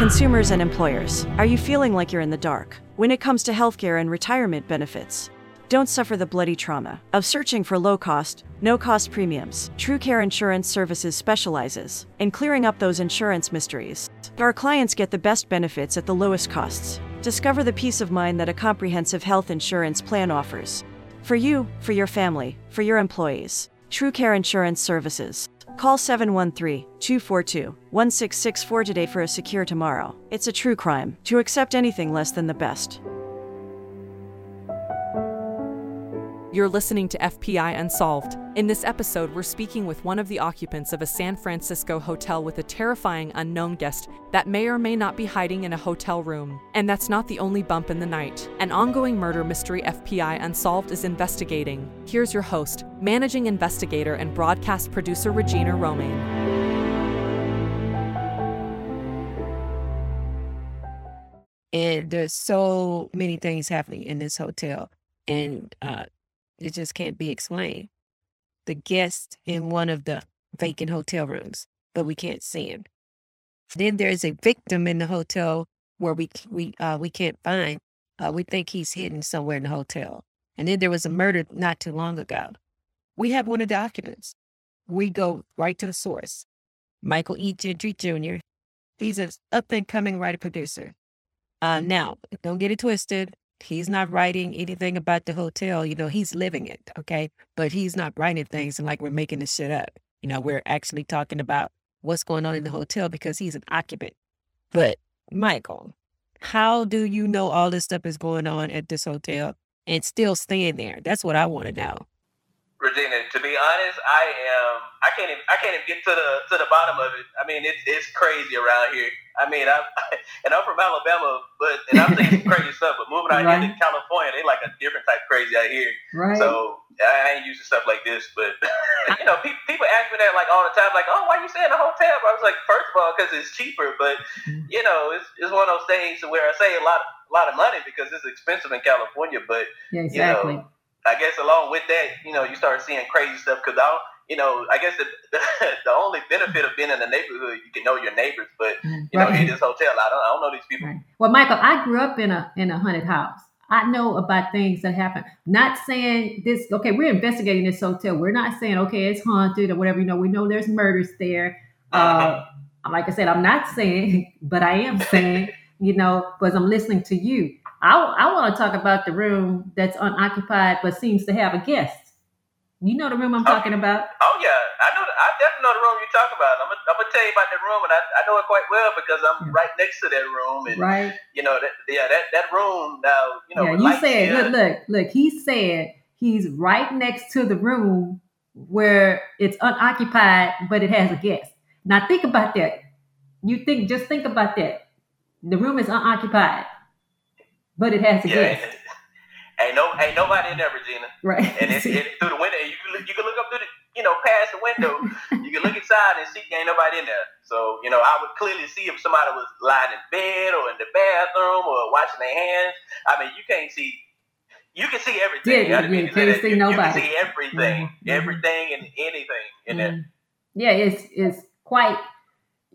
Consumers and employers, are you feeling like you're in the dark when it comes to healthcare and retirement benefits? Don't suffer the bloody trauma of searching for low cost, no cost premiums. True Care Insurance Services specializes in clearing up those insurance mysteries. Our clients get the best benefits at the lowest costs. Discover the peace of mind that a comprehensive health insurance plan offers. For you, for your family, for your employees. True Care Insurance Services. Call 713 242 1664 today for a secure tomorrow. It's a true crime to accept anything less than the best. You're listening to FPI Unsolved. In this episode, we're speaking with one of the occupants of a San Francisco hotel with a terrifying unknown guest that may or may not be hiding in a hotel room. And that's not the only bump in the night. An ongoing murder mystery FPI Unsolved is investigating. Here's your host, managing investigator and broadcast producer Regina Romaine. and there's so many things happening in this hotel and uh, it just can't be explained. The guest in one of the vacant hotel rooms, but we can't see him. Then there's a victim in the hotel where we we uh, we can't find. Uh, we think he's hidden somewhere in the hotel. And then there was a murder not too long ago. We have one of the occupants. We go right to the source. Michael E. Gentry Jr. He's an up and coming writer producer. Uh, now, don't get it twisted. He's not writing anything about the hotel. You know, he's living it. Okay. But he's not writing things and like we're making this shit up. You know, we're actually talking about what's going on in the hotel because he's an occupant. But Michael, how do you know all this stuff is going on at this hotel and still staying there? That's what I want to know. Regina, to be honest, I am. I can't. Even, I can't even get to the to the bottom of it. I mean, it's it's crazy around here. I mean, I'm and I'm from Alabama, but and I'm seeing some crazy stuff. But moving out right. here to California, they like a different type of crazy out here. Right. So I ain't used to stuff like this. But you know, people people ask me that like all the time, like, oh, why you staying in a hotel? I was like, first of all, because it's cheaper. But mm-hmm. you know, it's it's one of those things where I say a lot a lot of money because it's expensive in California. But yeah, exactly. You know, I guess along with that, you know, you start seeing crazy stuff because I, don't, you know, I guess the, the, the only benefit of being in the neighborhood, you can know your neighbors, but you right. know, in this hotel, I don't, I don't know these people. Right. Well, Michael, I grew up in a in a haunted house. I know about things that happen. Not saying this. Okay, we're investigating this hotel. We're not saying okay, it's haunted or whatever. You know, we know there's murders there. Uh, like I said, I'm not saying, but I am saying, you know, because I'm listening to you I, I want to talk about the room that's unoccupied but seems to have a guest. You know the room I'm oh, talking about? Oh yeah, I know. I definitely know the room you're talking about. I'm gonna, I'm gonna tell you about that room, and I, I know it quite well because I'm yeah. right next to that room. And right, you know that yeah that that room now. You know, yeah, you said look look look. He said he's right next to the room where it's unoccupied, but it has a guest. Now think about that. You think just think about that. The room is unoccupied but it has a yeah, guest. Ain't no, ain't nobody in there, Regina. Right. And it's, it, through the window, you can, you can look up through the, you know, past the window. you can look inside and see ain't nobody in there. So, you know, I would clearly see if somebody was lying in bed or in the bathroom or washing their hands. I mean, you can't see. You can see everything. Yeah, you, you can't see nobody. You can see everything, mm-hmm. everything and anything in mm-hmm. there. Yeah, it's it's quite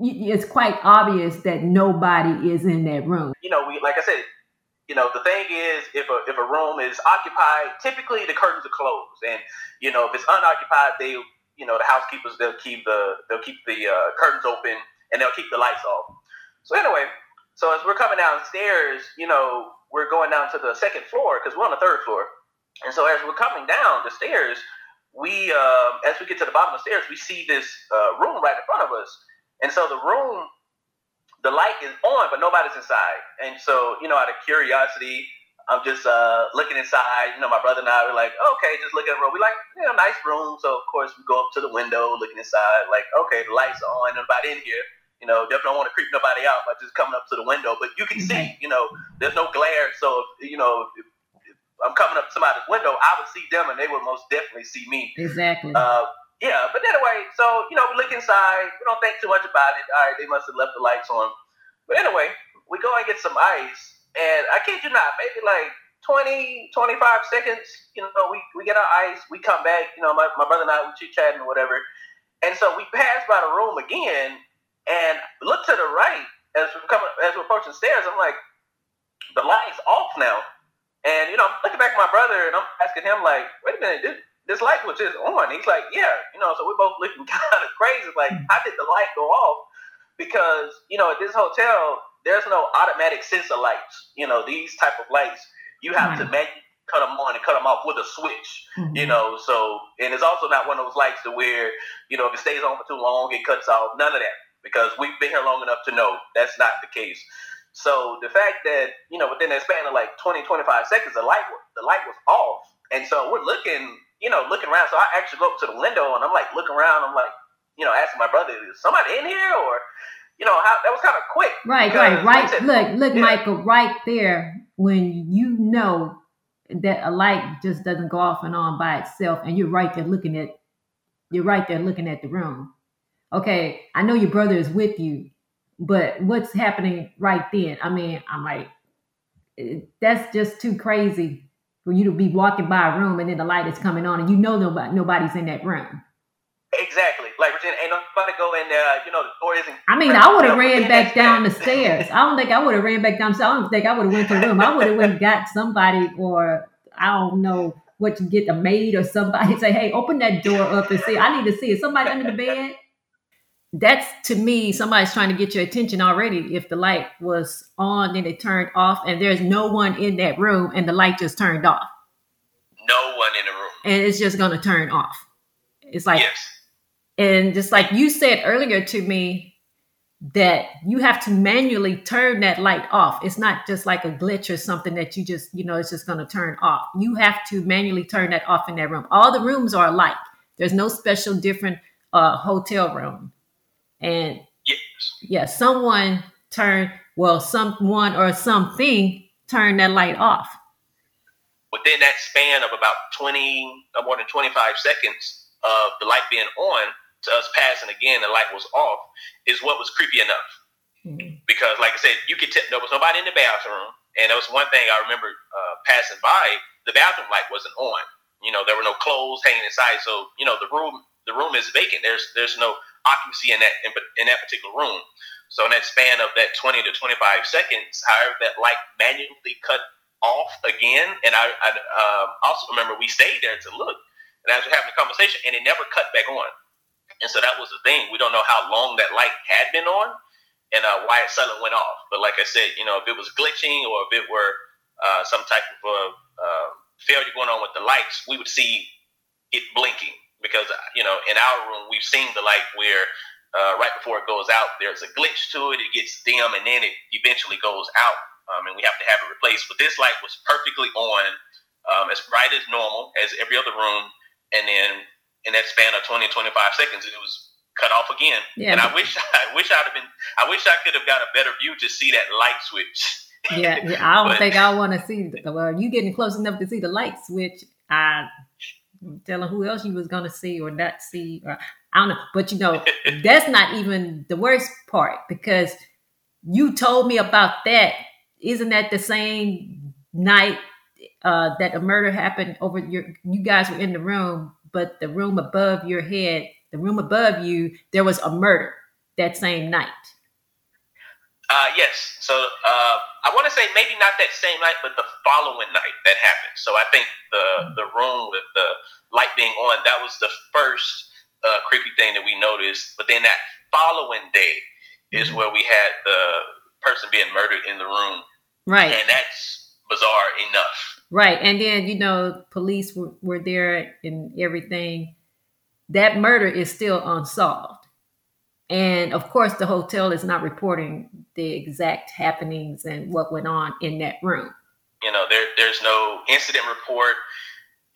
it's quite obvious that nobody is in that room. You know, we like I said, you know, the thing is, if a if a room is occupied, typically the curtains are closed, and you know, if it's unoccupied, they, you know, the housekeepers they'll keep the they'll keep the uh, curtains open and they'll keep the lights off. So anyway, so as we're coming downstairs, you know, we're going down to the second floor because we're on the third floor, and so as we're coming down the stairs, we uh, as we get to the bottom of the stairs, we see this uh, room right in front of us, and so the room the light is on, but nobody's inside. And so, you know, out of curiosity, I'm just uh, looking inside. You know, my brother and I were like, okay, just look at the room. We like, you know, nice room. So of course we go up to the window, looking inside. Like, okay, the lights are on. Nobody in here. You know, definitely don't want to creep nobody out by just coming up to the window. But you can see, you know, there's no glare. So you know, if, if I'm coming up to somebody's window, I would see them, and they would most definitely see me. Exactly. Uh, yeah, but anyway, so you know, we look inside. We don't think too much about it. All right, they must have left the lights on. But anyway, we go and get some ice, and I kid you not, maybe like 20, 25 seconds. You know, we, we get our ice, we come back. You know, my, my brother and I we chit chatting or whatever, and so we pass by the room again, and look to the right, as we're coming, as we're approaching stairs, I'm like, the light's off now. And you know, I'm looking back at my brother and I'm asking him like, wait a minute, this, this light was just on. He's like, yeah, you know. So we're both looking kind of crazy. Like, how did the light go off? Because you know, at this hotel, there's no automatic sensor lights. You know, these type of lights, you have to manually cut them on and cut them off with a switch. Mm-hmm. You know, so and it's also not one of those lights to where you know if it stays on for too long, it cuts off. None of that because we've been here long enough to know that's not the case. So the fact that you know within that span of like 20, 25 seconds, the light the light was off, and so we're looking, you know, looking around. So I actually go up to the window and I'm like looking around. I'm like, you know, asking my brother, is somebody in here or you know, how that was kind of quick. Right, right, right. Said, look, look, yeah. Michael, right there when you know that a light just doesn't go off and on by itself, and you're right there looking at you're right there looking at the room. Okay, I know your brother is with you, but what's happening right then? I mean, I'm like, eh, that's just too crazy for you to be walking by a room and then the light is coming on and you know nobody nobody's in that room. Exactly. Like Regina, ain't nobody go in there. You know, the door isn't. I mean, I would have ran back down the stairs. I don't think I would have ran back down. So I don't think I would have went to the room. I would have went got somebody, or I don't know what you get, a maid or somebody. Say, hey, open that door up and see. I need to see. Is somebody under the bed? That's to me, somebody's trying to get your attention already. If the light was on, then it turned off, and there's no one in that room, and the light just turned off. No one in the room. And it's just gonna turn off. It's like yes and just like you said earlier to me, that you have to manually turn that light off. It's not just like a glitch or something that you just, you know, it's just going to turn off. You have to manually turn that off in that room. All the rooms are alike. There's no special different uh, hotel room. And yes. yeah, someone turned, well, someone or something turned that light off. Within that span of about 20, more than 25 seconds of the light being on, to us passing again, the light was off, is what was creepy enough. Mm-hmm. Because, like I said, you could tell there was nobody in the bathroom, and there was one thing I remember uh, passing by. The bathroom light wasn't on. You know, there were no clothes hanging inside, so you know the room the room is vacant. There's there's no occupancy in that in, in that particular room. So in that span of that 20 to 25 seconds, however that light manually cut off again, and I, I uh, also remember we stayed there to look, and as we're having a conversation, and it never cut back on. And so that was the thing. We don't know how long that light had been on and uh, why it suddenly went off. But like I said, you know, if it was glitching or if it were uh, some type of uh, failure going on with the lights, we would see it blinking because uh, you know in our room we've seen the light where uh, right before it goes out there's a glitch to it, it gets dim, and then it eventually goes out, um, and we have to have it replaced. But this light was perfectly on, um, as bright as normal as every other room, and then in that span of 20, 25 seconds, it was cut off again. Yeah. And I wish I wish I'd have been I wish I could have got a better view to see that light switch. yeah, yeah, I don't but, think I want to see. The, well, you getting close enough to see the light switch. I telling who else you was gonna see or not see, or I don't know. But you know, that's not even the worst part because you told me about that. Isn't that the same night uh, that a murder happened over your? You guys were in the room but the room above your head, the room above you, there was a murder that same night. Uh, yes. So uh, I want to say maybe not that same night, but the following night that happened. So I think the the room with the light being on that was the first uh, creepy thing that we noticed. But then that following day is mm-hmm. where we had the person being murdered in the room. Right. And that's bizarre enough. Right. And then, you know, police were, were there and everything. That murder is still unsolved. And of course, the hotel is not reporting the exact happenings and what went on in that room. You know, there, there's no incident report.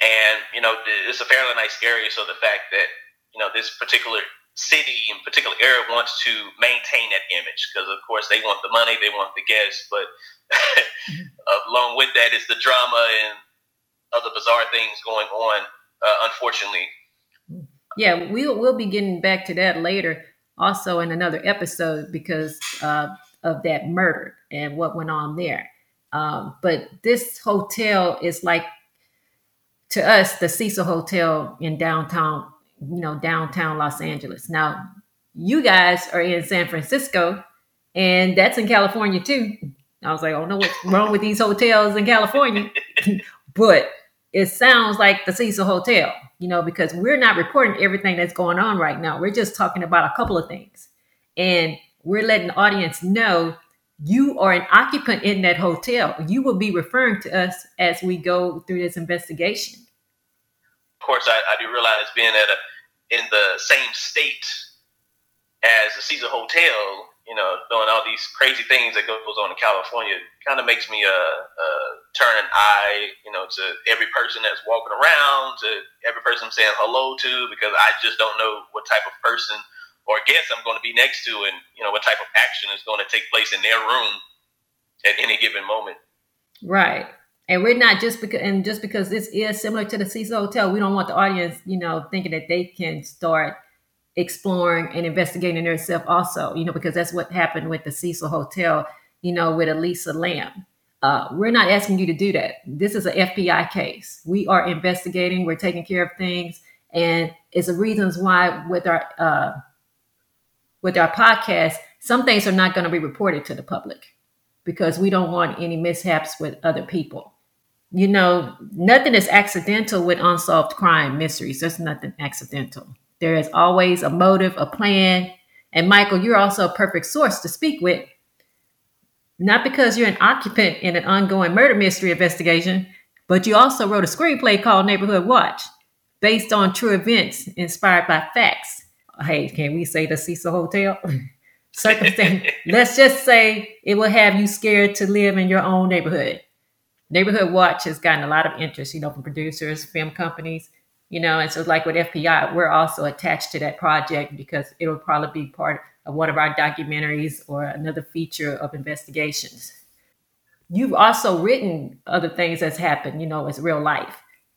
And, you know, it's a fairly nice area. So the fact that, you know, this particular city in particular area wants to maintain that image because, of course, they want the money, they want the guests. But along with that is the drama and other bizarre things going on, uh, unfortunately. Yeah, we'll we'll be getting back to that later, also in another episode because uh, of that murder and what went on there. Um, but this hotel is like to us the Cecil Hotel in downtown, you know, downtown Los Angeles. Now, you guys are in San Francisco, and that's in California too. I was like, I don't know what's wrong with these hotels in California, but it sounds like the Cecil Hotel, you know, because we're not reporting everything that's going on right now. We're just talking about a couple of things. And we're letting the audience know you are an occupant in that hotel. You will be referring to us as we go through this investigation. Of course, I, I do realize being at a in the same state as the Cecil Hotel, you know, doing all these crazy things that goes on in California, kind of makes me uh, uh, turn an eye, you know, to every person that's walking around, to every person I'm saying hello to, because I just don't know what type of person or guest I'm going to be next to, and you know what type of action is going to take place in their room at any given moment. Right. And we're not just because, and just because this is similar to the Cecil Hotel, we don't want the audience, you know, thinking that they can start exploring and investigating themselves also, you know, because that's what happened with the Cecil Hotel, you know, with Elisa Lam. Uh, we're not asking you to do that. This is an FPI case. We are investigating, we're taking care of things, and it's the reasons why with our uh, with our podcast, some things are not going to be reported to the public because we don't want any mishaps with other people. You know, nothing is accidental with unsolved crime mysteries. There's nothing accidental. There is always a motive, a plan. And Michael, you're also a perfect source to speak with. Not because you're an occupant in an ongoing murder mystery investigation, but you also wrote a screenplay called Neighborhood Watch, based on true events inspired by facts. Hey, can we say the Cecil Hotel? Circumstance. Let's just say it will have you scared to live in your own neighborhood. Neighborhood Watch has gotten a lot of interest, you know, from producers, film companies, you know, and so like with FPI, we're also attached to that project because it'll probably be part of one of our documentaries or another feature of investigations. You've also written other things that's happened, you know, as real life.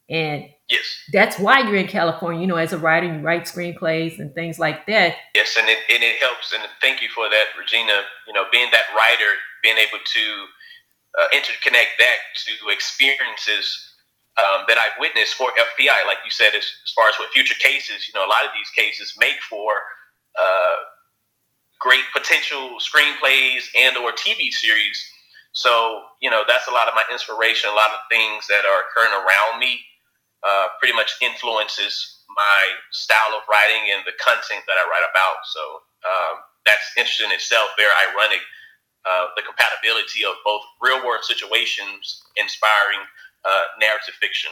And yes, that's why you're in California, you know, as a writer, you write screenplays and things like that. Yes, and it, and it helps. And thank you for that, Regina. You know, being that writer, being able to uh, interconnect that to experiences um, that I've witnessed for FPI, like you said, as, as, far as what future cases, you know, a lot of these cases make for uh, great potential screenplays and or TV series. So, you know, that's a lot of my inspiration. A lot of things that are occurring around me uh, pretty much influences my style of writing and the content that I write about. So um, that's interesting in itself, very ironic. Uh, the compatibility of both real world situations inspiring uh, narrative fiction.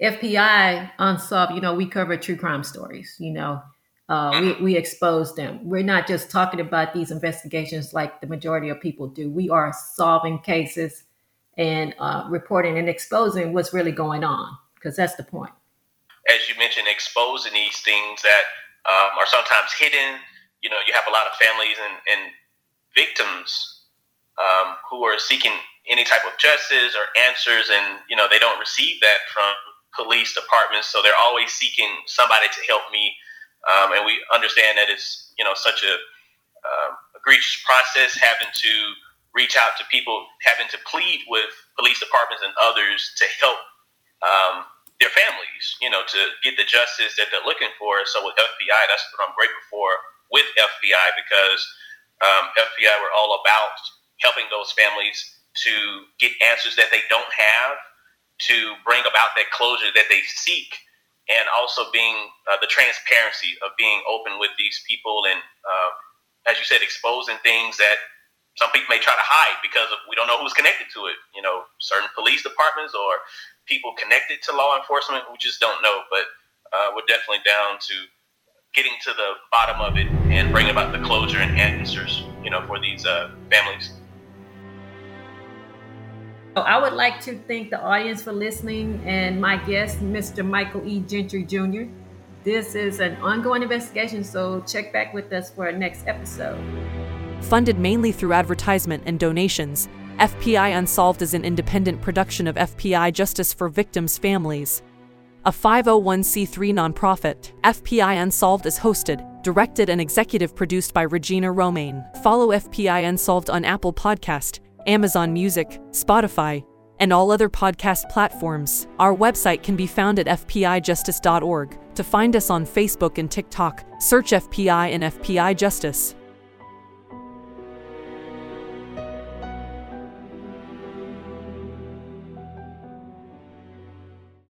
FPI Unsolved, you know, we cover true crime stories, you know. Uh, we, mm-hmm. we expose them. We're not just talking about these investigations like the majority of people do. We are solving cases and uh, reporting and exposing what's really going on, because that's the point. As you mentioned, exposing these things that um, are sometimes hidden. You know, you have a lot of families and, and victims um, who are seeking any type of justice or answers, and you know they don't receive that from police departments, so they're always seeking somebody to help me. Um, and we understand that it's you know such a um, egregious process having to reach out to people, having to plead with police departments and others to help um, their families, you know, to get the justice that they're looking for. So with FPI, that's what I'm grateful for with FPI because um, FPI we're all about helping those families to get answers that they don't have, to bring about that closure that they seek, and also being uh, the transparency of being open with these people and, uh, as you said, exposing things that some people may try to hide because of, we don't know who's connected to it. You know, certain police departments or people connected to law enforcement, we just don't know. But uh, we're definitely down to getting to the bottom of it and bringing about the closure and answers, you know, for these uh, families. I would like to thank the audience for listening and my guest, Mr. Michael E. Gentry Jr. This is an ongoing investigation, so check back with us for our next episode. Funded mainly through advertisement and donations, FPI Unsolved is an independent production of FPI Justice for Victims' Families. A 501c3 nonprofit, FPI Unsolved is hosted, directed, and executive produced by Regina Romaine. Follow FPI Unsolved on Apple Podcast, Amazon Music, Spotify, and all other podcast platforms. Our website can be found at fpijustice.org. To find us on Facebook and TikTok, search FPI and FPI Justice.